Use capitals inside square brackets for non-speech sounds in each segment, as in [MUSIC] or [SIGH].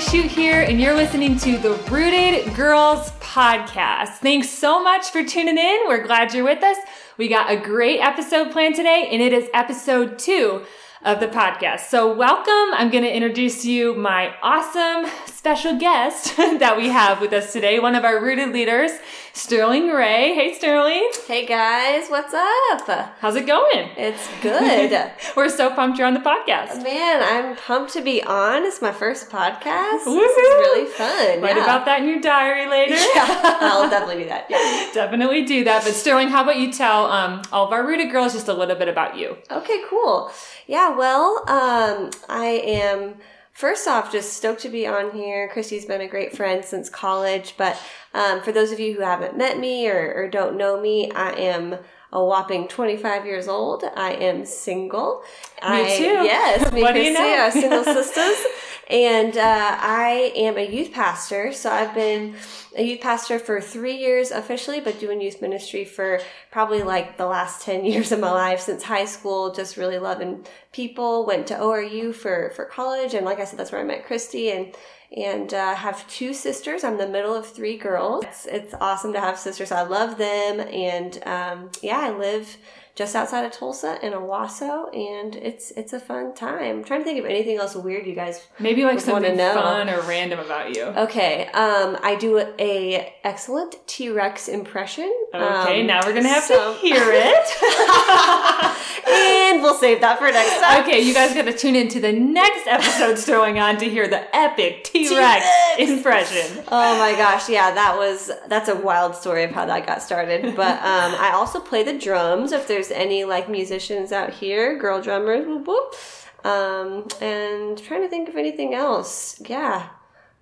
Chute here, and you're listening to the Rooted Girls podcast. Thanks so much for tuning in. We're glad you're with us. We got a great episode planned today, and it is episode two of the podcast. So, welcome. I'm going to introduce you my awesome special guest [LAUGHS] that we have with us today, one of our rooted leaders, Sterling Ray. Hey, Sterling. Hey guys, what's up? How's it going? It's good. [LAUGHS] We're so pumped you're on the podcast. Man, I'm pumped to be on. It's my first podcast. Woo-hoo. This is really fun. Write yeah. about that in your diary later. [LAUGHS] Yeah, I'll definitely do that. Yeah. Definitely do that. But Sterling, how about you tell um, all of our rooted girls just a little bit about you? Okay, cool. Yeah, well, um, I am first off just stoked to be on here. Kristie's been a great friend since college, but um, for those of you who haven't met me or, or don't know me, I am a whopping 25 years old. I am single. Me I, too. Yes, me [LAUGHS] What do you know? are single [LAUGHS] sisters. And uh, I am a youth pastor. So I've been a youth pastor for three years officially, but doing youth ministry for probably like the last [LAUGHS] 10 years of my life since high school. Just really loving people. Went to ORU for, for college. And like I said, that's where I met Kristie. And and uh, have two sisters. I'm the middle of three girls. It's, it's awesome to have sisters. I love them, and um, yeah, I live just outside of Tulsa in Owasso, and it's it's a fun time. I'm trying to think of anything else weird you guys. Maybe like something fun or random about you. Okay, um, I do a excellent T Rex impression. Okay, Um, now we're gonna have so- to hear it. [LAUGHS] [LAUGHS] and we'll save that for next time. okay, you guys gotta tune in to the next episode's going on to hear the epic T Rex impression. Oh my gosh, yeah, that was that's a wild story of how that got started. But [LAUGHS] um, I also play the drums. If there's any like musicians out here, girl drummers, whoop whoop. Um, and trying to think of anything else. Yeah,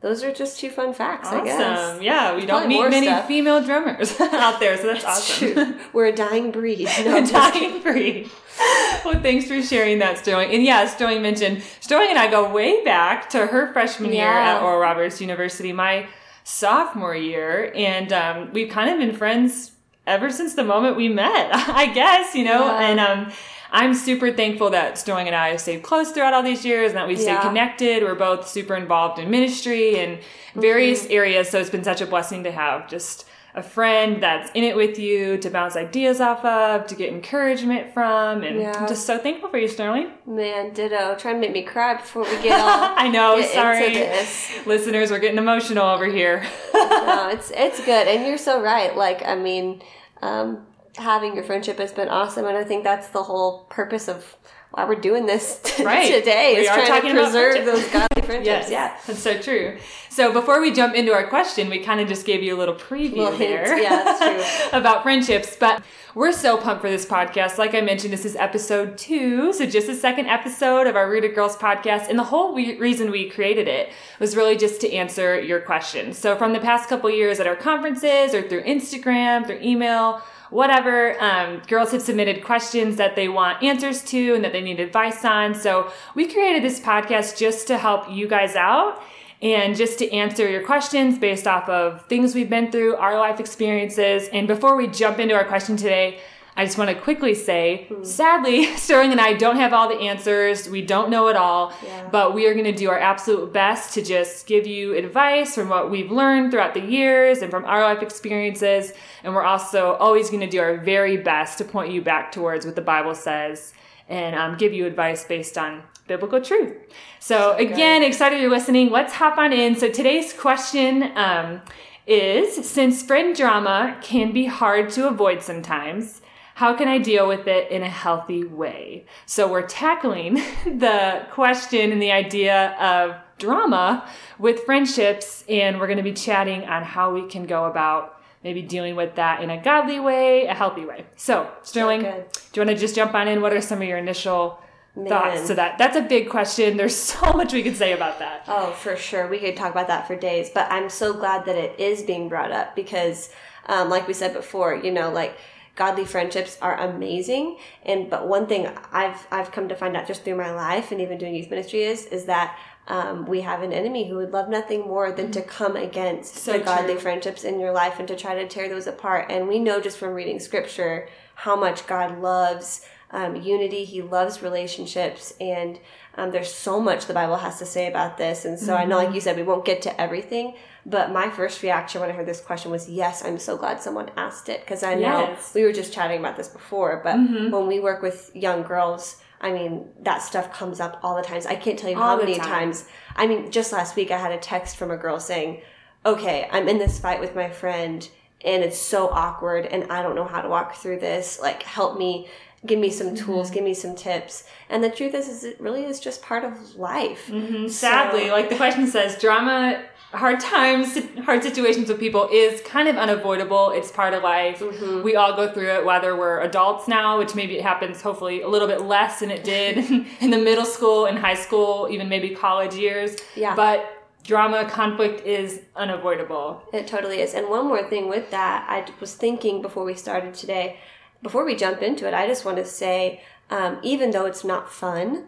those are just two fun facts, I guess. Awesome. Yeah, we don't meet many stuff. female drummers [LAUGHS] out there, so that's, awesome. True. We're a dying breed. [LAUGHS] No, I'm Dying free. [LAUGHS] Well, thanks for sharing that, Sterling. And yeah, Sterling mentioned Sterling and I go way back to her freshman year at Oral Roberts University, my sophomore year, and um, we've kind of been friends ever since the moment we met. [LAUGHS] I guess you know, Yeah. and um, I'm super thankful that Sterling and I have stayed close throughout all these years, and that we've stayed Yeah. connected. We're both super involved in ministry and various Mm-hmm. areas, so it's been such a blessing to have just a friend that's in it with you to bounce ideas off of, to get encouragement from, and Yeah. I'm just so thankful for you, Sterling. Man, ditto. Trying to make me cry before we get all. [LAUGHS] I know, get sorry. Listeners, we're getting emotional over here. [LAUGHS] no, it's it's good, and you're so right. Like, I mean, um, having your friendship has been awesome, and I think that's the whole purpose of why we're doing this [LAUGHS] t- Right. today. We is are trying talking to about preserve those godly [LAUGHS] friendships. Yes, Yeah. that's so true. So before we jump into our question, we kind of just gave you a little preview Little there. Yeah, [LAUGHS] about friendships, but we're so pumped for this podcast. Like I mentioned, this is episode two, so just the second episode of our Rooted Girls podcast. And the whole we- reason we created it was really just to answer your questions. So from the past couple years at our conferences or through Instagram, through email, whatever, um, girls have submitted questions that they want answers to and that they need advice on. So we created this podcast just to help you guys out and just to answer your questions based off of things we've been through, our life experiences. And before we jump into our question today, I just want to quickly say, sadly, [LAUGHS] Sterling and I don't have all the answers. We don't know it all, Yeah. but we are going to do our absolute best to just give you advice from what we've learned throughout the years and from our life experiences. And we're also always going to do our very best to point you back towards what the Bible says and um, give you advice based on biblical truth. So, again, excited you're listening. Let's hop on in. So, today's question um, is Since friend drama can be hard to avoid sometimes, how can I deal with it in a healthy way? So, we're tackling [LAUGHS] the question and the idea of drama with friendships, and we're going to be chatting on how we can go about maybe dealing with that in a godly way, a healthy way. So, Sterling, good. do you want to just jump on in? What are some of your initial thoughts to that? That's a big question. There's [LAUGHS] so much we could say about that. Oh, for sure. We could talk about that for days, but I'm so glad that it is being brought up because, um, like we said before, you know, like godly friendships are amazing. And but one thing I've I've come to find out just through my life and even doing youth ministry is is that um, we have an enemy who would love nothing more than to come against So the godly true. friendships in your life and to try to tear those apart. And we know just from reading scripture how much God loves um, unity. He loves relationships, and um, there's so much the Bible has to say about this. And so I know, like you said, we won't get to everything. But my first reaction when I heard this question was, yes, I'm so glad someone asked it because I know Yes. we were just chatting about this before. But mm-hmm. when we work with young girls, I mean, that stuff comes up all the times. I can't tell you All how many time. times. I mean, just last week I had a text from a girl saying, okay, I'm in this fight with my friend and it's so awkward and I don't know how to walk through this. Like, help me, give me some tools, give me some tips. And the truth is, is it really is just part of life. Sadly, So- like the question says, drama, hard times, hard situations with people is kind of unavoidable. It's part of life. Mm-hmm. We all go through it, whether we're adults now, which maybe it happens hopefully a little bit less than it did [LAUGHS] in the middle school and high school, even maybe college years. Yeah. But drama, conflict is unavoidable. It totally is. And one more thing with that, I was thinking before we started today, before we jump into it, I just want to say, um, even though it's not fun,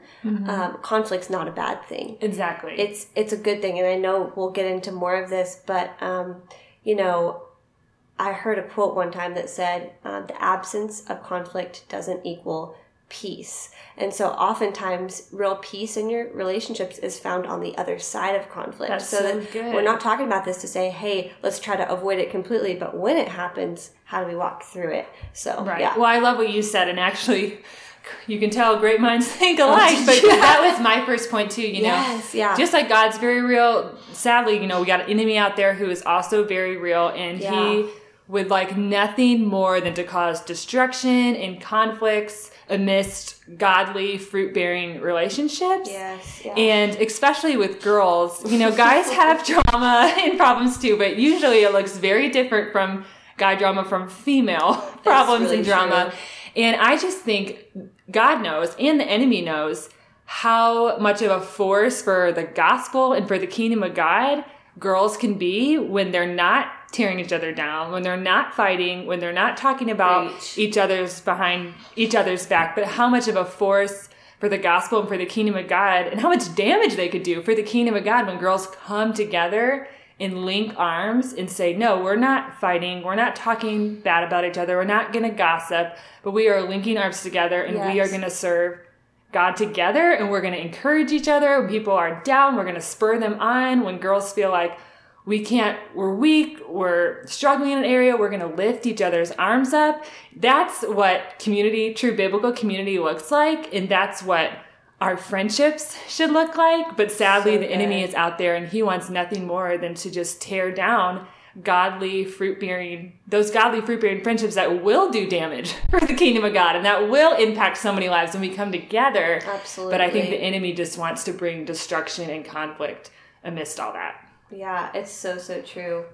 um, conflict's not a bad thing. Exactly. It's it's a good thing, and I know we'll get into more of this, but um, you know, I heard a quote one time that said, uh, "The absence of conflict doesn't equal peace." And so, oftentimes, real peace in your relationships is found on the other side of conflict. That's so that good. we're not talking about this to say, "Hey, let's try to avoid it completely," but when it happens, how do we walk through it? So, Right. yeah, Well, I love what you said, and actually, you can tell great minds [LAUGHS] think oh, alike. but yeah. that was my first point too. You know, Yes, yeah. Just like God's very real. Sadly, you know, we got an enemy out there who is also very real, and Yeah. he would like nothing more than to cause destruction and conflicts amidst godly, fruit-bearing relationships. yes, yeah. And especially with girls, you know, guys [LAUGHS] have drama and problems too, but usually it looks very different from guy drama from female [LAUGHS] problems really and drama. true. And I just think God knows and the enemy knows how much of a force for the gospel and for the kingdom of God girls can be when they're not tearing each other down, when they're not fighting, when they're not talking about Preach. each other's behind each other's back, but how much of a force for the gospel and for the kingdom of God and how much damage they could do for the kingdom of God when girls come together and link arms and say, no, we're not fighting. We're not talking bad about each other. We're not going to gossip, but we are linking arms together and we are going to serve God together and we're going to encourage each other. When people are down, we're going to spur them on. When girls feel like we can't, we're weak, we're struggling in an area, we're going to lift each other's arms up. That's what community, true biblical community looks like. And that's what our friendships should look like. But sadly, So the enemy is out there and he wants nothing more than to just tear down godly fruit bearing those godly fruit bearing friendships that will do damage [LAUGHS] for the kingdom of God and that will impact so many lives when we come together. Absolutely. But I think the enemy just wants to bring destruction and conflict amidst all that. Yeah, it's so so true.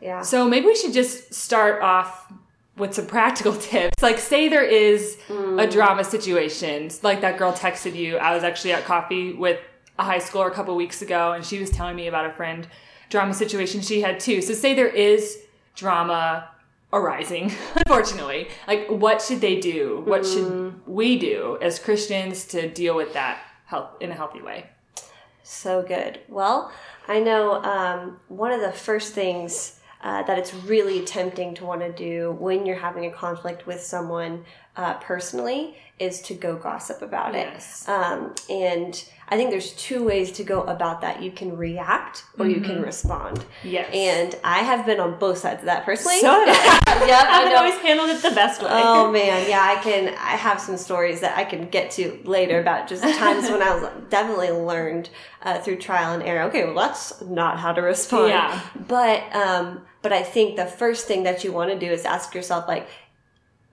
Yeah. So maybe we should just start off with some practical [LAUGHS] tips. Like, say there is a mm. drama situation, like that girl texted you. I was actually at coffee with a high schooler a couple weeks ago, and she was telling me about a friend drama situation she had too. So, say there is drama arising, [LAUGHS] unfortunately. Like, what should they do? What should mm. we do as Christians to deal with that health in a healthy way? So good. Well, I know um, one of the first things uh, that it's really tempting to want to do when you're having a conflict with someone uh, personally is to go gossip about Yes. it. Um, and I think there's two ways to go about that. You can react or you can respond. Yes. And I have been on both sides of that personally. So [LAUGHS] yep, I I haven't always handled it the best way. Oh man, yeah, I can. I have some stories that I can get to later about just [LAUGHS] times when I was definitely learned uh, through trial and error. Okay, well that's not how to respond. Yeah. But um, but I think the first thing that you want to do is ask yourself like,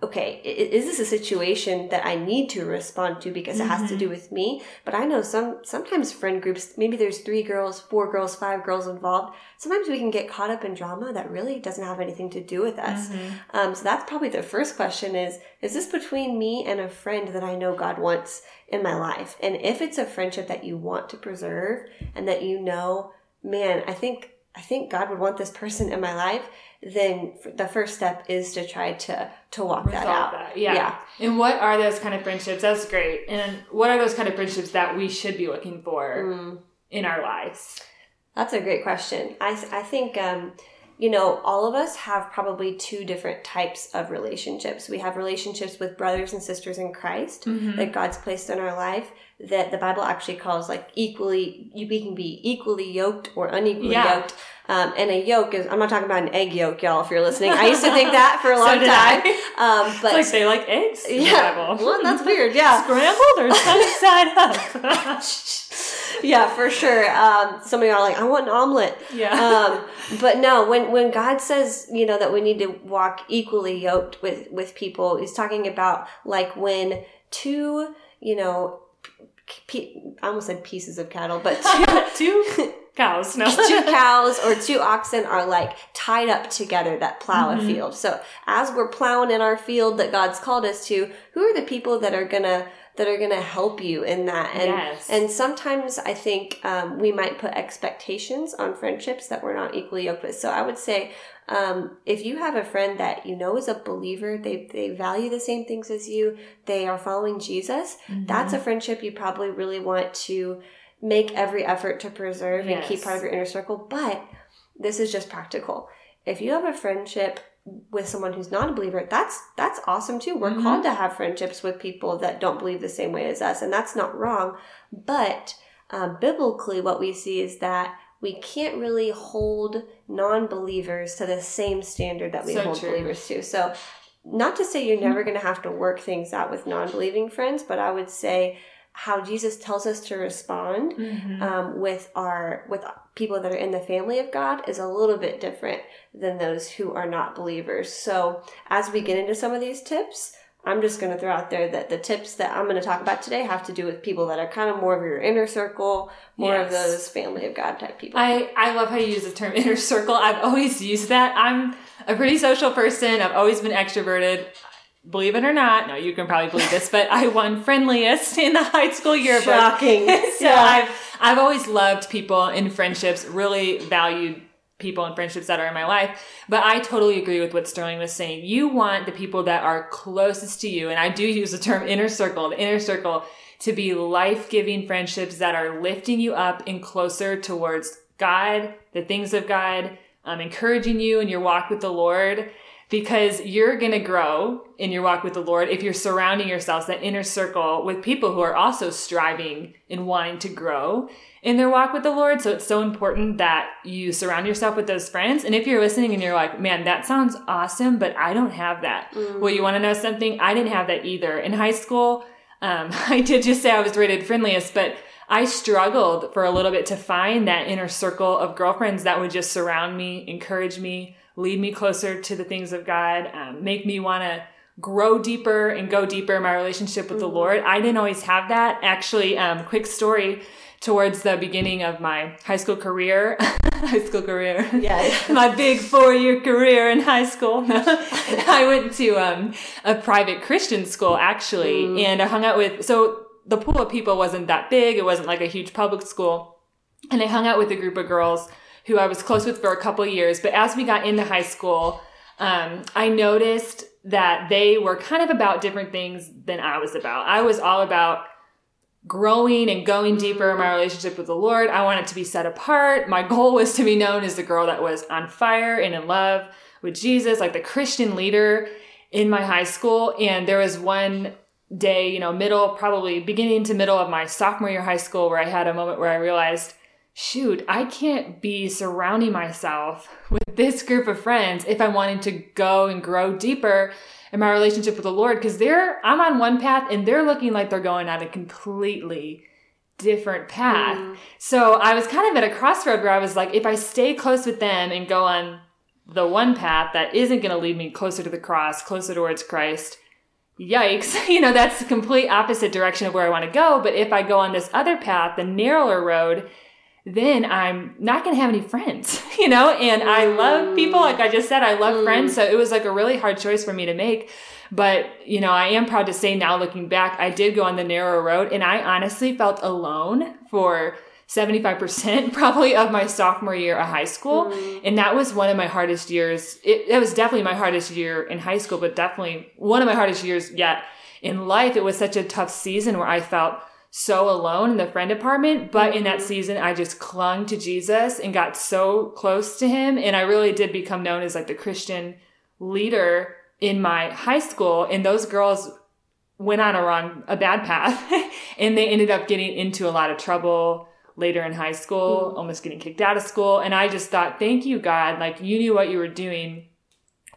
okay, is this a situation that I need to respond to because it has to do with me? But I know some sometimes friend groups, maybe there's three girls, four girls, five girls involved. Sometimes we can get caught up in drama that really doesn't have anything to do with us. Um, so that's probably the first question: is is this between me and a friend that I know God wants in my life? And if it's a friendship that you want to preserve and that you know, man, I think I think God would want this person in my life, then the first step is to try to to walk that out. that, Yeah. Yeah. And what are those kind of friendships? That's great. And what are those kind of friendships that we should be looking for Mm. in our lives? That's a great question. I I think um, you know, all of us have probably two different types of relationships. We have relationships with brothers and sisters in Christ Mm-hmm. that God's placed in our life that the Bible actually calls like equally, you we can be equally yoked or unequally Yeah. yoked. Um, and a yoke is, I'm not talking about an egg yolk, y'all, if you're listening. I used to think that for a [LAUGHS] So long did time. Um, but It's like they like eggs in yeah, the Bible. well, that's weird. Yeah, [LAUGHS] Scrambled or sunny [LAUGHS] side up? yeah, for sure. Um, some of y'all are like, I want an omelet. yeah. um, but no, when when God says you know that we need to walk equally yoked with with people, He's talking about like when two you know, pe- I almost said pieces of cattle, but [LAUGHS] two, Two [LAUGHS] cows. No. [LAUGHS] two cows or two oxen are like tied up together that plow Mm-hmm. a field. So as we're plowing in our field that God's called us to, who are the people that are gonna that are gonna help you in that? And Yes. and sometimes I think um, we might put expectations on friendships that we're not equally yoked with. So I would say. Um, if you have a friend that you know is a believer, they, they value the same things as you, they are following Jesus, Mm-hmm. that's a friendship you probably really want to make every effort to preserve and keep part of your inner circle. But this is just practical. If you have a friendship with someone who's not a believer, that's that's awesome too. We're Mhm. called to have friendships with people that don't believe the same way as us, and that's not wrong. But um, biblically, what we see is that we can't really hold non-believers to the same standard that we So hold true. believers to. So, not to say you're never going to have to work things out with non-believing friends, but I would say how Jesus tells us to respond Mhm. um, with our with people that are in the family of God is a little bit different than those who are not believers. So as we get into some of these tips, I'm just going to throw out there that the tips that I'm going to talk about today have to do with people that are kind of more of your inner circle, more of those family of God type people. I, I love how you use the term inner circle. I've always used that. I'm a pretty social person. I've always been extroverted. Believe it or not, no, you can probably believe this, but I won friendliest in the high school yearbook. Shocking. [LAUGHS] so Yeah. I've I've always loved people in friendships, really valued people and friendships that are in my life. But I totally agree with what Sterling was saying. You want the people that are closest to you, and I do use the term inner circle, the inner circle to be life-giving friendships that are lifting you up and closer towards God, the things of God, um, encouraging you in your walk with the Lord because you're going to grow in your walk with the Lord if you're surrounding yourselves, that inner circle, with people who are also striving and wanting to grow in their walk with the Lord. So it's so important that you surround yourself with those friends. And if you're listening and you're like, man, that sounds awesome, but I don't have that. Well, you want to know something? I didn't have that either. In high school, um, [LAUGHS] I did just say I was rated friendliest, but I struggled for a little bit to find that inner circle of girlfriends that would just surround me, encourage me, lead me closer to the things of God, um, make me want to grow deeper and go deeper in my relationship with the Lord. I didn't always have that. Actually, um, quick story towards the beginning of my high school career, [LAUGHS] high school career. Yeah. [LAUGHS] my big four year career in high school. [LAUGHS] I went to um, a private Christian school actually, and I hung out with, so the pool of people wasn't that big. It wasn't like a huge public school. And I hung out with a group of girls who I was close with for a couple of years. But as we got into high school, um, I noticed that they were kind of about different things than I was about. I was all about growing and going deeper in my relationship with the Lord. I wanted to be set apart. My goal was to be known as the girl that was on fire and in love with Jesus, like the Christian leader in my high school. And there was one day, you know, middle, probably beginning to middle of my sophomore year high school, where I had a moment where I realized, shoot, I can't be surrounding myself with this group of friends if I'm wanting to go and grow deeper in my relationship with the Lord because they're I'm on one path and they're looking like they're going on a completely different path. Mm. So I was kind of at a crossroad where I was like, if I stay close with them and go on the one path that isn't going to lead me closer to the cross, closer towards Christ, yikes, [LAUGHS] you know, that's the complete opposite direction of where I want to go. But if I go on this other path, the narrower road, then I'm not going to have any friends, [LAUGHS] you know? And I love people. Like I just said, I love mm. friends. So it was like a really hard choice for me to make. But, you know, I am proud to say now looking back, I did go on the narrow road and I honestly felt alone for 75% [LAUGHS] probably of my sophomore year of high school. Mm. And that was one of my hardest years. It, it was definitely my hardest year in high school, but definitely one of my hardest years yet in life. It was such a tough season where I felt so alone in the friend department. But in that season, I just clung to Jesus and got so close to him. And I really did become known as like the Christian leader in my high school. And those girls went on a wrong, a bad path [LAUGHS] and they ended up getting into a lot of trouble later in high school, mm. almost getting kicked out of school. And I just thought, thank you, God. Like you knew what you were doing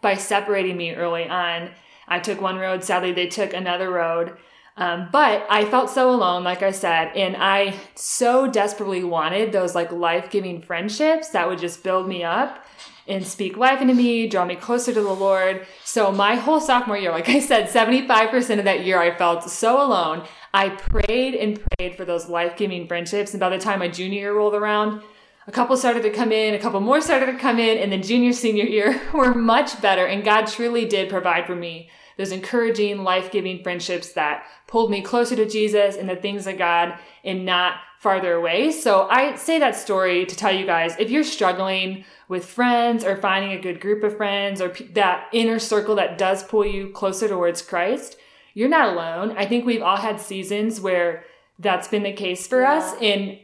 by separating me early on. I took one road. Sadly, they took another road. Um, but I felt so alone, like I said, and I so desperately wanted those like life giving friendships that would just build me up and speak life into me, draw me closer to the Lord. So my whole sophomore year, like I said, 75% of that year, I felt so alone. I prayed and prayed for those life giving friendships. And by the time my junior year rolled around, a couple started to come in, a couple more started to come in, and then junior, senior year [LAUGHS] were much better. And God truly did provide for me those encouraging, life giving friendships that pulled me closer to Jesus and the things of God and not farther away. So I say that story to tell you guys if you're struggling with friends or finding a good group of friends or that inner circle that does pull you closer towards Christ, you're not alone. I think we've all had seasons where that's been the case for yeah. us. And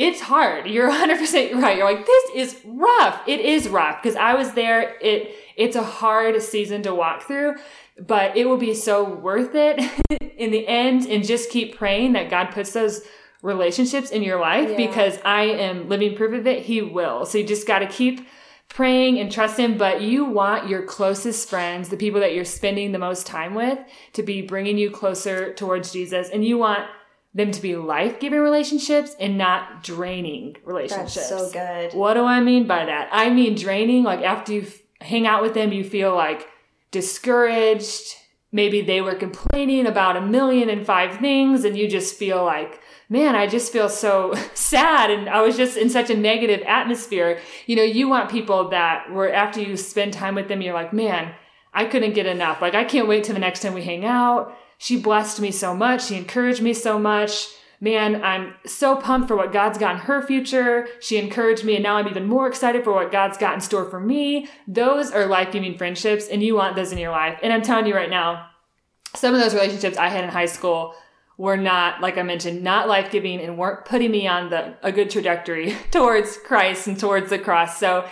it's hard. You're [LAUGHS] 100% right. You're like, this is rough. It is rough because I was there. It, it's a hard season to walk through, but it will be so worth it [LAUGHS] in the end. And just keep praying that God puts those relationships in your life yeah. because I am living proof of it. He will. So you just got to keep praying and trust him, but you want your closest friends, the people that you're spending the most time with, to be bringing you closer towards Jesus. And you want them to be life giving relationships and not draining relationships. That's so good. What do I mean by that? I mean draining, like after you hang out with them, you feel like discouraged. Maybe they were complaining about a million and five things, and you just feel like, man, I just feel so [LAUGHS] sad. And I was just in such a negative atmosphere. You know, you want people that were after you spend time with them, you're like, man, I couldn't get enough. Like, I can't wait till the next time we hang out. She blessed me so much. She encouraged me so much. Man, I'm so pumped for what God's got in her future. She encouraged me, and now I'm even more excited for what God's got in store for me. Those are life giving friendships, and you want those in your life. And I'm telling you right now, some of those relationships I had in high school were not, like I mentioned, not life giving and weren't putting me on the a good trajectory [LAUGHS] towards Christ and towards the cross. So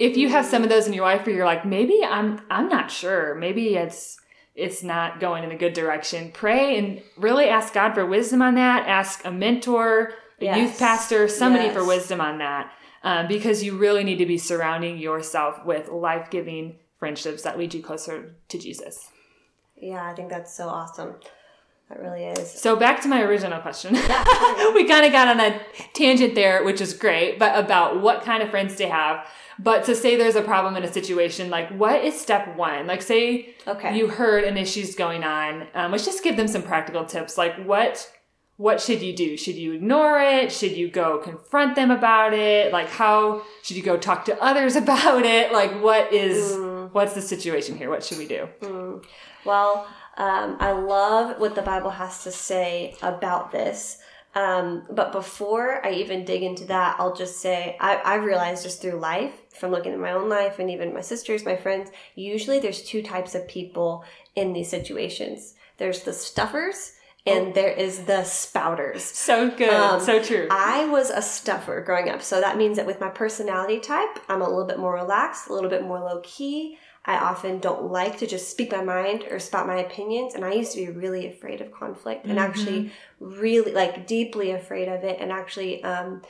if you have some of those in your life where you're like, maybe I'm I'm not sure, maybe it's it's not going in a good direction. Pray and really ask God for wisdom on that. Ask a mentor, a yes. youth pastor, somebody yes. for wisdom on that. Um, because you really need to be surrounding yourself with life giving friendships that lead you closer to Jesus. Yeah, I think that's so awesome. That really is. So back to my original question. Yeah, [LAUGHS] we kind of got on a tangent there, which is great, but about what kind of friends to have. But to say there's a problem in a situation, like what is step one? Like say okay. you heard an issue's going on. Um, let's just give them some practical tips. Like what what should you do? Should you ignore it? Should you go confront them about it? Like how should you go talk to others [LAUGHS] about it? Like what is mm. what's the situation here? What should we do? Mm. Well, um, I love what the Bible has to say about this. Um, but before I even dig into that, I'll just say I, I realized just through life, from looking at my own life and even my sisters, my friends, usually there's two types of people in these situations. There's the stuffers and oh. there is the spouters. [LAUGHS] So good. Um, so true. I was a stuffer growing up. So that means that with my personality type, I'm a little bit more relaxed, a little bit more low key. I often don't like to just speak my mind or spout my opinions. And I used to be really afraid of conflict and mm-hmm. actually really like deeply afraid of it and actually, um,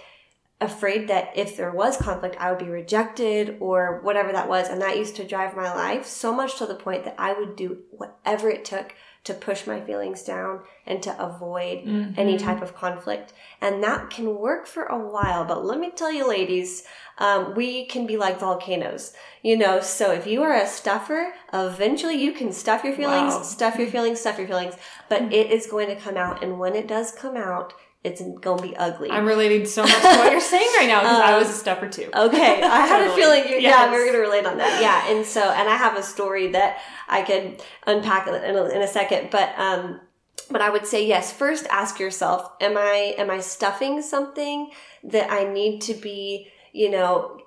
afraid that if there was conflict, I would be rejected or whatever that was. And that used to drive my life so much to the point that I would do whatever it took to push my feelings down and to avoid mm-hmm. any type of conflict. And that can work for a while. But let me tell you, ladies, um, we can be like volcanoes, you know. So if you are a stuffer, eventually you can stuff your feelings, wow. stuff your feelings, stuff your feelings, but mm-hmm. it is going to come out. And when it does come out, it's gonna be ugly. I'm relating so much to what you're saying right now because um, I was a stuffer too. Okay, I had totally. a feeling. You, yes. Yeah, we are gonna relate on that. Yeah, and so and I have a story that I could unpack in a, in a second, but um, but I would say yes. First, ask yourself: Am I am I stuffing something that I need to be, you know,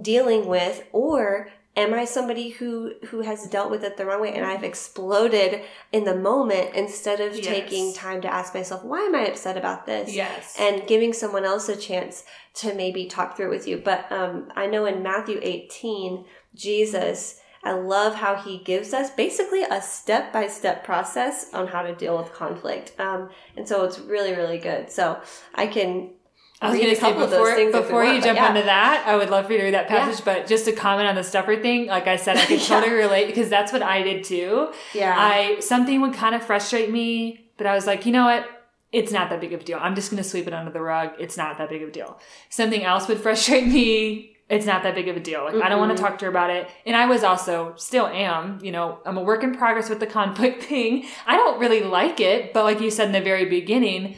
dealing with, or am I somebody who who has dealt with it the wrong way and I've exploded in the moment instead of Yes. taking time to ask myself why am I upset about this? Yes. And giving someone else a chance to maybe talk through it with you. But um, I know in Matthew 18, Jesus, I love how he gives us basically a step by step process on how to deal with conflict. Um, and so it's really, really good. So I can I was going to say couple of those before things if we before you want, jump yeah. onto that, I would love for you to read that passage. But just to comment on the stuffer thing, like I said, I can [LAUGHS] Yeah. totally relate because that's what I did too. Yeah. I something would kind of frustrate me, but I was like, you know what? It's not that big of a deal. I'm just going to sweep it under the rug. It's not that big of a deal. Something else would [LAUGHS] frustrate me. It's not that big of a deal. Like I don't want to mm-hmm. talk to her about it. And I was also still am, you know, I'm a work in progress with the [LAUGHS] conflict thing. I don't really like it, but like you said in the very beginning,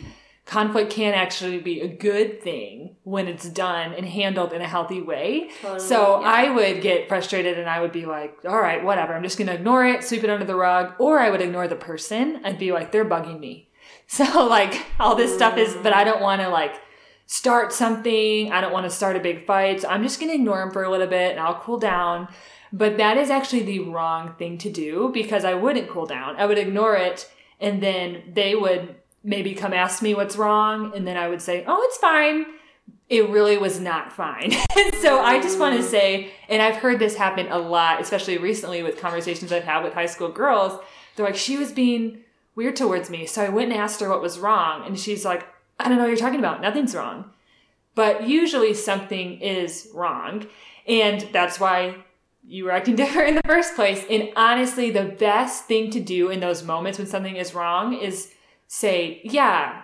conflict can actually be a good thing when it's done and handled in a healthy way. Totally, so yeah. I would get frustrated and I would be like, all right, whatever. I'm just going to ignore it, sweep it under the rug. Or I would ignore the person and be like, they're bugging me. [LAUGHS] So like all this stuff is, but I don't want to like start something. I don't want to start a big fight. So I'm just going to ignore them for a little bit and I'll cool down. But that is actually the wrong thing to do because I wouldn't cool down. I would ignore it and then they would maybe come ask me what's wrong and then I would say, "Oh, it's fine." It really was not fine. [LAUGHS] so I just want to mm. say, and I've heard this happen a lot, especially recently with conversations I've had with high school girls. They're like, "She was being weird towards me." So I went and asked her what was wrong, and she's like, "I don't know what you're talking about. Nothing's wrong." But usually something is wrong. And that's why you were acting [LAUGHS] different in the first place. And honestly, the best thing to do in those moments when something is wrong is say, yeah,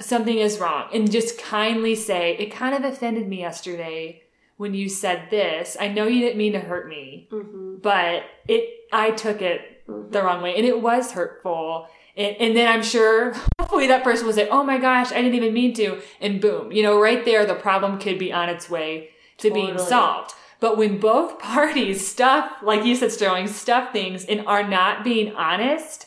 something is wrong. And just kindly say, it kind of offended me yesterday when you said this. I know you didn't mean to hurt me, Mm-hmm. but it, I took it the wrong way and it was hurtful. And, and then I'm sure [LAUGHS] hopefully that person will say, Oh my gosh, I didn't even mean to. And boom, you know, right there, the problem could be on its way to being solved. But when both [LAUGHS] parties stuff, like you said, Sterling, stuff things and are not being honest,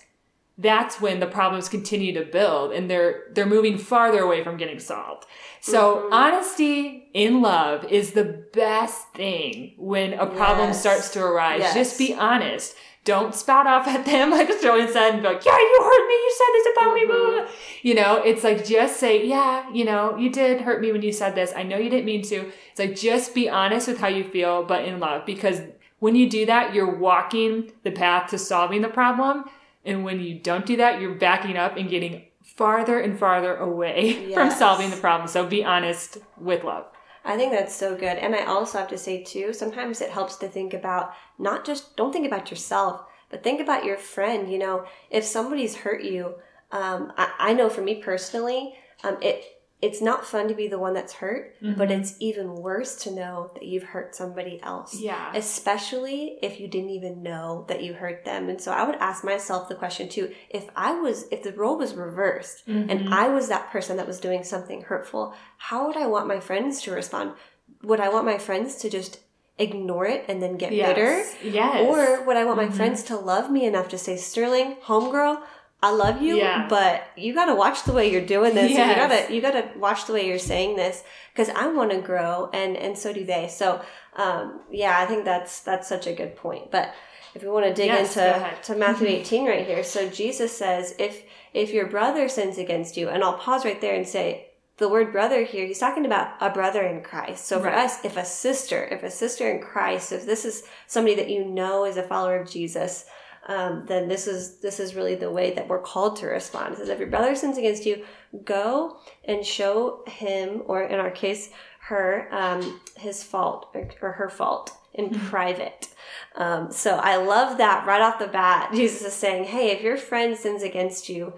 that's when the problems continue to build and they're they're moving farther away from getting solved. So mm-hmm. honesty in love is the best thing when a problem Yes. starts to arise. Yes. Just be honest. Don't spout off at them [LAUGHS] like Sterling said and be like, Yeah, you hurt me, you said this about me, blah, blah." Mm-hmm. You know, it's like just say, Yeah, you know, you did hurt me when you said this. I know you didn't mean to. It's like just be honest with how you feel, but in love. Because when you do that, you're walking the path to solving the problem. And when you don't do that, you're backing up and getting farther and farther away [LAUGHS] from solving the problem. So be honest with love. I think that's so good. And I also have to say, too, sometimes it helps to think about not just, don't think about yourself, but think about your friend. You know, if somebody's hurt you, um, I, I know for me personally, um, it, it's not fun to be the one that's hurt, but mm-hmm. it's even worse to know that you've hurt somebody else. Yeah. Especially if you didn't even know that you hurt them. And so I would ask myself the question too, if I was, if the role was reversed and mm-hmm. I was that person that was doing something hurtful, how would I want my friends to respond? Would I want my friends to just ignore it and then get bitter? Yes. Yes. Or would I want my mm-hmm. friends to love me enough to say, Sterling, homegirl, I love you, Yeah. but you gotta watch the way you're doing this. Yes. You gotta you gotta watch the way you're saying this because I want to grow, and and so do they. So um, yeah, I think that's that's such a good point. But if we want to dig Yes, into to Matthew 18 right here, so Jesus says, if if your brother sins against you, and I'll pause right there and say. The word brother here, he's talking about a brother in Christ. So for Right. us, if a sister, if a sister in Christ, if this is somebody that you know is a follower of Jesus, um, then this is this is really the way that we're called to respond. It says, if your brother sins against you, go and show him, or in our case, her, um, his fault or, or her fault in private. Um, so I love that right off the bat. [LAUGHS] Jesus is saying, hey, if your friend sins against you,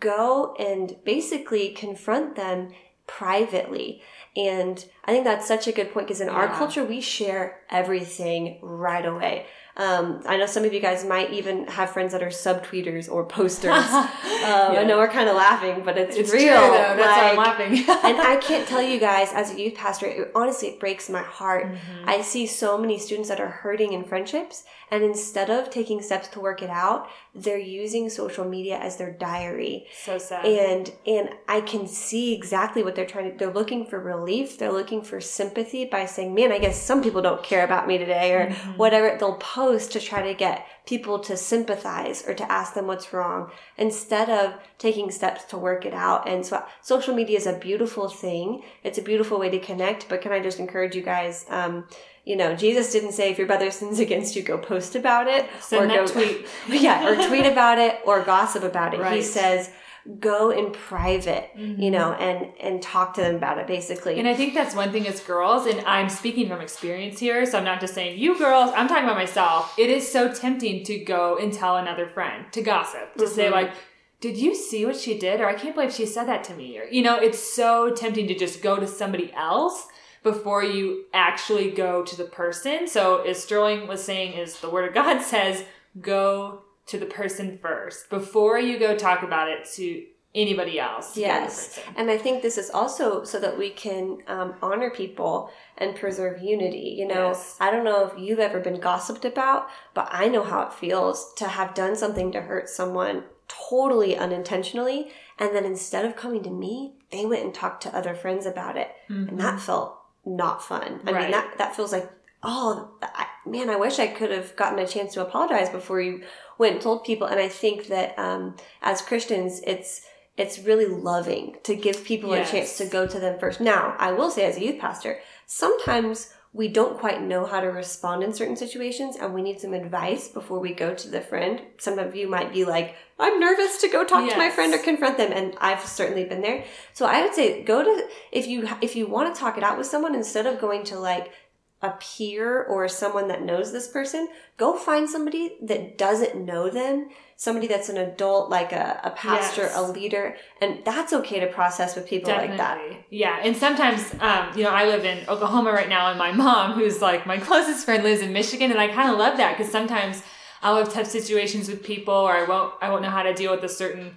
go and basically confront them privately. And I think that's such a good point because in our culture, we share everything right away. Um, I know some of you guys might even have friends that are subtweeters or posters. [LAUGHS] um, I know we're kind of laughing, but it's, it's real. true, though. That's why I'm laughing. [LAUGHS] and I can't tell you guys, as a youth pastor, it, honestly, it breaks my heart. Mm-hmm. I see so many students that are hurting in friendships, and instead of taking steps to work it out, they're using social media as their diary. so sad. And and I can see exactly what they're trying to. They're looking for relief. They're looking for sympathy by saying, "Man, I guess some people don't care about me today or mm-hmm. whatever they'll post to try to get people to sympathize or to ask them what's wrong instead of taking steps to work it out. And so social media is a beautiful thing. It's a beautiful way to connect, but can I just encourage you guys, um, you know, Jesus didn't say if your brother sins against you, go post about it Send or go tweet. [LAUGHS] yeah, or tweet [LAUGHS] about it or gossip about it. Right. He says, go in private, mm-hmm. you know, and and talk to them about it basically. And I think that's one thing as girls, and I'm speaking from experience here, so I'm not just saying you girls, I'm talking about myself. It is so tempting to go and tell another friend, to gossip, to mm-hmm. say like did you see what she did? Or I can't believe she said that to me. Or, you know, it's so tempting to just go to somebody else before you actually go to the person. So as Sterling was saying is the word of God [LAUGHS] says, go to the person first before you go talk about it to anybody else. Yes. And I think this is also so that we can um, honor people and preserve unity. You know, yes. I don't know if you've ever been gossiped about, but I know how it feels to have done something to hurt someone totally unintentionally. And then instead of coming to me, they went and talked to other friends about it. Mm-hmm. And that felt not fun. I right. mean, that, that feels like, oh, I, man, I wish I could have gotten a chance to apologize before you went and told people. And I think that um, as Christians, it's it's really loving to give people yes. a chance to go to them first. Now, I will say, as a youth pastor, sometimes we don't quite know how to respond in certain situations and we need some advice before we go to the friend. Some of you might be like, I'm nervous to go talk yes. to my friend or confront them. And I've certainly been there. So I would say go to, if you, if you want to talk it out with someone, instead of going to like a peer or someone that knows this person, go find somebody that doesn't know them, somebody that's an adult, like a, a pastor, yes. a leader, and that's okay to process with people Definitely. like that. Yeah, and sometimes, um, you know, I live in Oklahoma right now, and my mom, who's like my [LAUGHS] closest friend, lives in Michigan, and I kind of love that because sometimes I'll have tough situations with people, or I won't, I won't know how to deal with a certain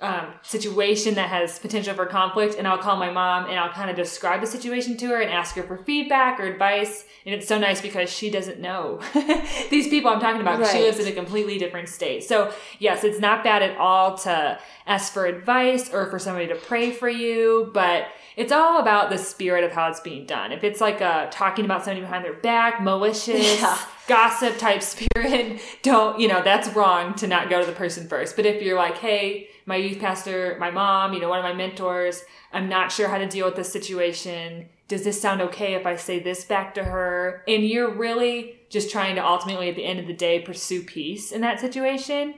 um, situation that has potential for conflict and I'll call my mom and I'll kind of describe the situation to her and ask her for feedback or advice. And it's so nice because she doesn't know [LAUGHS] these people I'm talking about. Right. She lives in a completely different state. So yes, it's not bad at all to ask for advice or for somebody to pray for you, but it's all about the spirit of how it's being done. If it's like a talking about somebody behind their back, malicious, yeah. gossip type [LAUGHS] spirit, don't, you know, that's wrong to not go to the person first. But if you're like, hey, my youth pastor, my mom, you know, one of my mentors, I'm not sure how to deal with this situation. Does this sound okay if I say this back to her? And you're really just trying to ultimately, at the end of the day, pursue peace in that situation.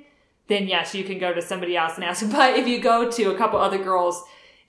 Then yes, you can go to somebody else and ask. [LAUGHS] But if you go to a couple other girls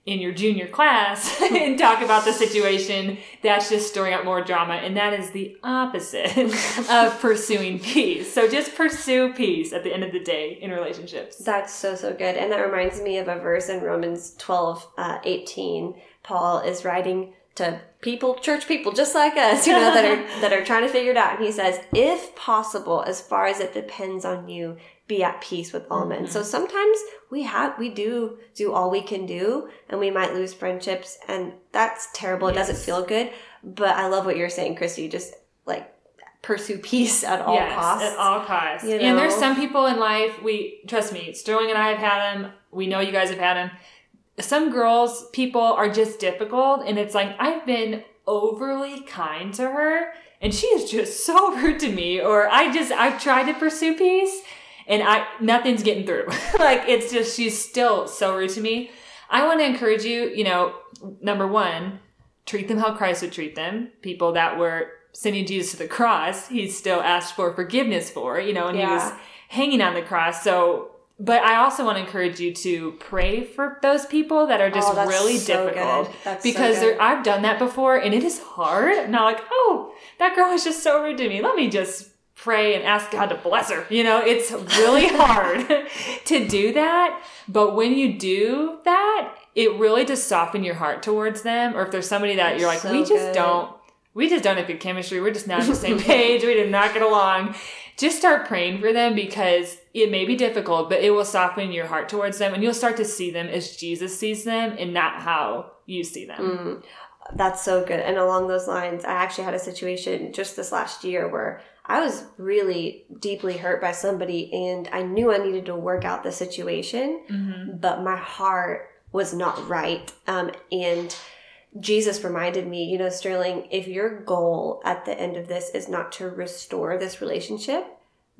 in your junior class [LAUGHS] and talk about the situation, that's just stirring up more drama. And that is the opposite [LAUGHS] of pursuing peace. So just pursue peace at the end of the day in relationships. That's so, so good. And that reminds me of a verse in Romans 12, uh, 18. Paul is writing to people, church people just like us, you know, that are, [LAUGHS] that are trying to figure it out. And he says, if possible, as far as it depends on you, be at peace with all mm-hmm. men. So sometimes we have, we do do all we can do and we might lose friendships and that's terrible. Yes. It doesn't feel good. But I love what you're saying, Kristie. Just like pursue peace at all yes, costs. At all costs. You know? And there's some people in life, we, trust me, Sterling and I have had them. We know you guys have had them. Some girls, people are just difficult. And it's like, I've been overly kind to her and she is just [LAUGHS] so rude to me. Or I just, I've tried to pursue peace and I nothing's getting through. [LAUGHS] like it's just she's still so rude to me. I want to encourage you, you know, number one, treat them how Christ would treat them. People that were sending Jesus to the cross, he still asked for forgiveness for, you know, and yeah. he was hanging on the cross. So, but I also want to encourage you to pray for those people that are just oh, really so difficult because so I've done that before and it is hard. Not like, oh, that girl was just so rude to me. Let me just pray and ask God to bless her. You know, it's really [LAUGHS] hard [LAUGHS] to do that. But when you do that, it really does soften your heart towards them. Or if there's somebody that you're like, so we just good. don't, we just don't have good chemistry. We're just not on the same [LAUGHS] page. We did not get along. Just start praying for them because it may be difficult, but it will soften your heart towards them and you'll start to see them as Jesus sees them and not how you see them. Mm, that's so good. And along those lines, I actually had a situation just this last year where I was really deeply hurt by somebody and I knew I needed to work out the situation, mm-hmm. but my heart was not right. Um, and Jesus reminded me, you know, Sterling, if your goal at the end of this is not to restore this relationship,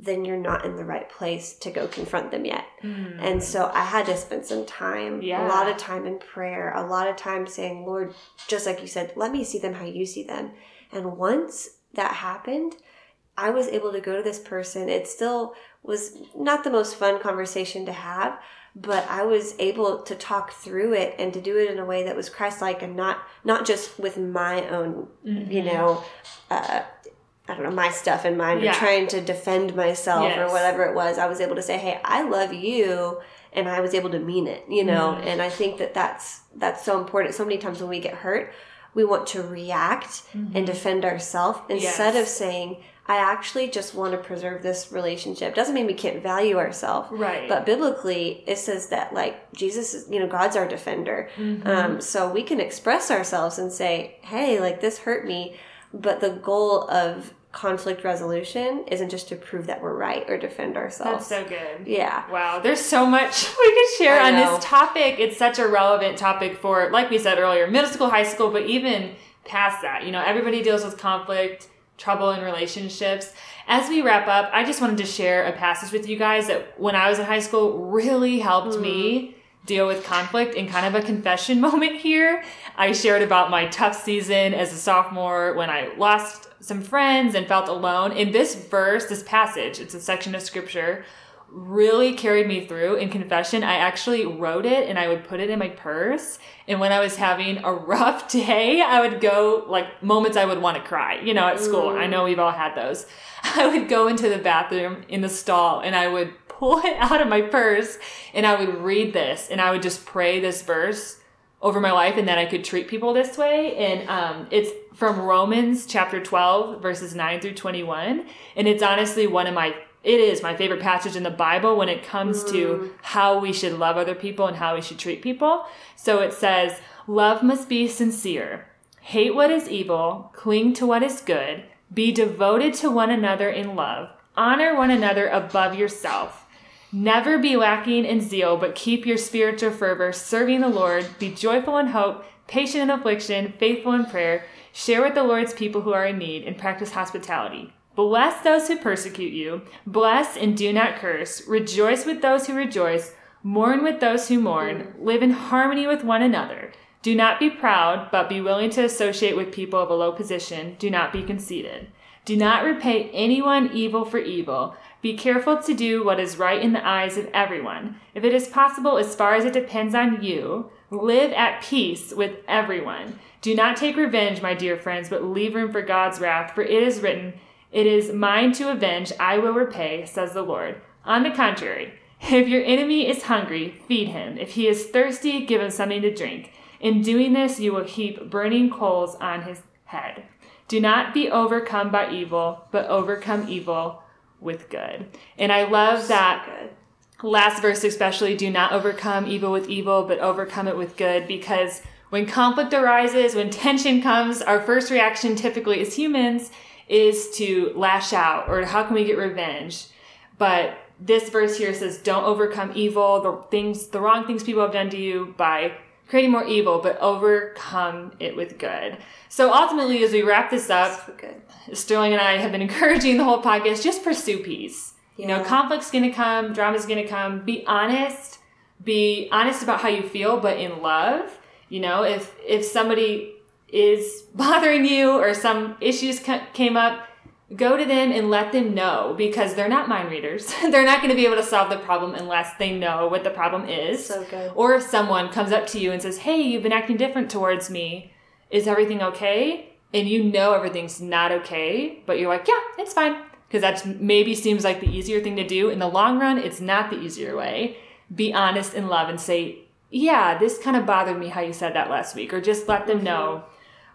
then you're not in the right place to go confront them yet. Mm. And so I had to spend some time, yeah. a lot of time in prayer, a lot of time saying, Lord, just like you said, let me see them how you see them. And once that happened, I was able to go to this person. It still was not the most fun conversation to have, but I was able to talk through it and to do it in a way that was Christ-like and not not just with my own, mm-hmm. you know, uh, I don't know, my stuff in mind yeah. or trying to defend myself yes. or whatever it was. I was able to say, "Hey, I love you." And I was able to mean it, you know, mm-hmm. and I think that that's that's so important. So many times when we get hurt, we want to react mm-hmm. and defend ourselves instead yes. of saying, I actually just want to preserve this relationship. Doesn't mean we can't value ourselves. Right. But biblically, it says that, like, Jesus is, you know, God's our defender. Mm-hmm. Um, so we can express ourselves and say, hey, like, this hurt me. But the goal of conflict resolution isn't just to prove that we're right or defend ourselves. That's so good. Yeah. Wow. There's so much [LAUGHS] we could share on this topic. It's such a relevant topic for, like we said earlier, middle school, high school, but even past that. You know, everybody deals with conflict trouble in relationships. As we wrap up, I just wanted to share a passage with you guys that when I was in high school really helped mm. me deal with conflict in kind of a confession [LAUGHS] moment here. I shared about my tough season as a sophomore when I lost some friends and felt alone. In this verse, this passage, it's a section of scripture really carried me through in confession. I actually wrote it and I would put it in my purse. And when I was having a [LAUGHS] rough day, I would go like moments I would want to cry, you know, at school. Mm. I know we've all had those. [LAUGHS] I would go into the bathroom in the stall and I would pull [LAUGHS] it out of my purse and I would read this and I would just pray this verse over my life and that I could treat people this way. And um, it's from Romans chapter 12, verses 9 through 21. And it's honestly one of my it is my favorite passage in the Bible when it comes mm. to how we should love other people and how we should treat people. So it says, Love must be sincere. Hate what is evil, cling to what is good, be devoted to one another in love, honor one another above yourself. Never be lacking in zeal, but keep your spiritual fervor, serving the Lord. Be joyful in hope, patient in affliction, faithful in prayer. Share with the Lord's people who are in need, and practice hospitality. Bless those who persecute you. Bless and do not curse. Rejoice with those who rejoice. Mourn with those who mourn. Live in harmony with one another. Do not be proud, but be willing to associate with people of a low position. Do not be conceited. Do not repay anyone evil for evil. Be careful to do what is right in the eyes of everyone. If it is possible, as far as it depends on you, live at peace with everyone. Do not take revenge, my dear friends, but leave room for God's wrath, for it is written, it is mine to avenge, I will repay, says the Lord. On the contrary, if your enemy is hungry, feed him. If he is thirsty, give him something to drink. In doing this, you will heap burning coals on his head. Do not be overcome by evil, but overcome evil with good. And I love that last verse, especially do not overcome evil with evil, but overcome it with good, because when conflict arises, when tension comes, our first reaction typically as humans is to lash out or how can we get revenge? But this verse here says, don't overcome evil, the things, the wrong things people have done to you by creating more evil, but overcome it with good. So ultimately, as we wrap this up, so Sterling and I have been [LAUGHS] encouraging the whole podcast, just pursue peace. Yeah. You know, conflict's gonna come, drama's gonna come. Be honest. Be honest about how you feel, but in love. You know, if if somebody is [LAUGHS] bothering you or some issues came up, go to them and let them know because they're not mind readers. [LAUGHS] they're not going to be able to solve the problem unless they know what the problem is. So good. Or if someone comes up to you and says, Hey, you've been acting different towards me. Is everything okay? And you know everything's not okay, but you're like, Yeah, it's fine. Because that maybe seems like the easier thing to do. In the long run, it's not the easier way. Be honest in love and say, Yeah, this kind of bothered me how you said that last week. Or just let them mm-hmm. know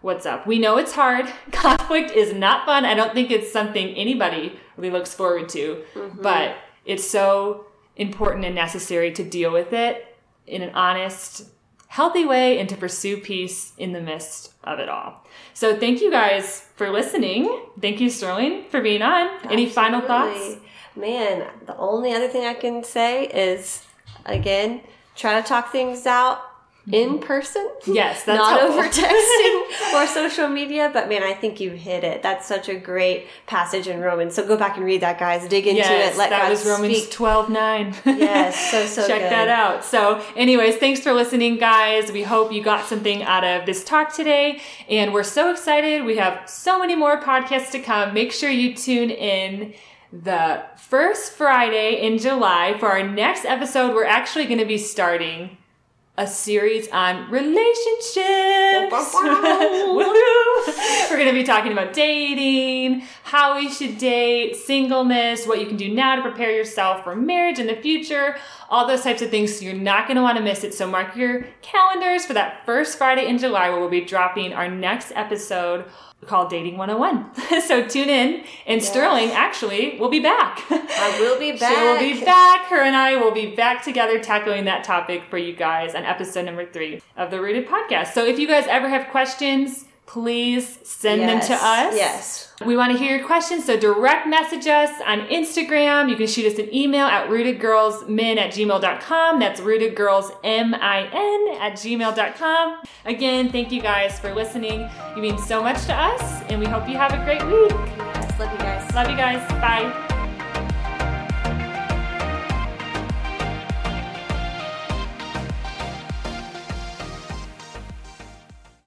what's up. We know it's hard. [LAUGHS] Conflict is not fun. I don't think it's something anybody really looks forward to, mm-hmm. but it's so important and necessary to deal with it in an honest, healthy way and to pursue peace in the midst of it all. So thank you guys for listening. Thank you, Sterling, for being on. Absolutely. Any final thoughts? Man, the only other thing I can say is again, try to talk things out in person. Yes, that's not helpful. over texting or social media. But man, I think you hit it. That's such a great passage in Romans. So go back and read that, guys. Dig into yes, it. Let that God was Romans speak. 12 9. Yes, so, [LAUGHS] so Check good. that out. So, anyways, thanks for listening, guys. We hope you got something out of this talk today. And we're so excited. We have so many more podcasts to come. Make sure you tune in the first Friday in July for our next episode. We're actually going to be starting a series on relationships. [LAUGHS] We're going to be talking about dating, how we should date, singleness, what you can do now to prepare yourself for marriage in the future, all those types of things. So you're not going to want to miss it. So mark your calendars for that first Friday in July where we'll be dropping our next episode called Dating 101. [LAUGHS] so tune in. And Sterling actually will be back. I will be back. [LAUGHS] She will be back. Her and I will be back together tackling that topic for you guys on episode number three of the Rooted podcast. So if you guys ever have questions, please send Yes, them to us. Yes. We want to hear your questions, so direct message us on Instagram. You can shoot us an email at rootedgirlsmin at gmail.com. That's rootedgirlsmin at gmail.com. Again, thank you guys for listening. You mean so much to us, and we hope you have a great week. Yes. Love you guys. Love you guys. Bye.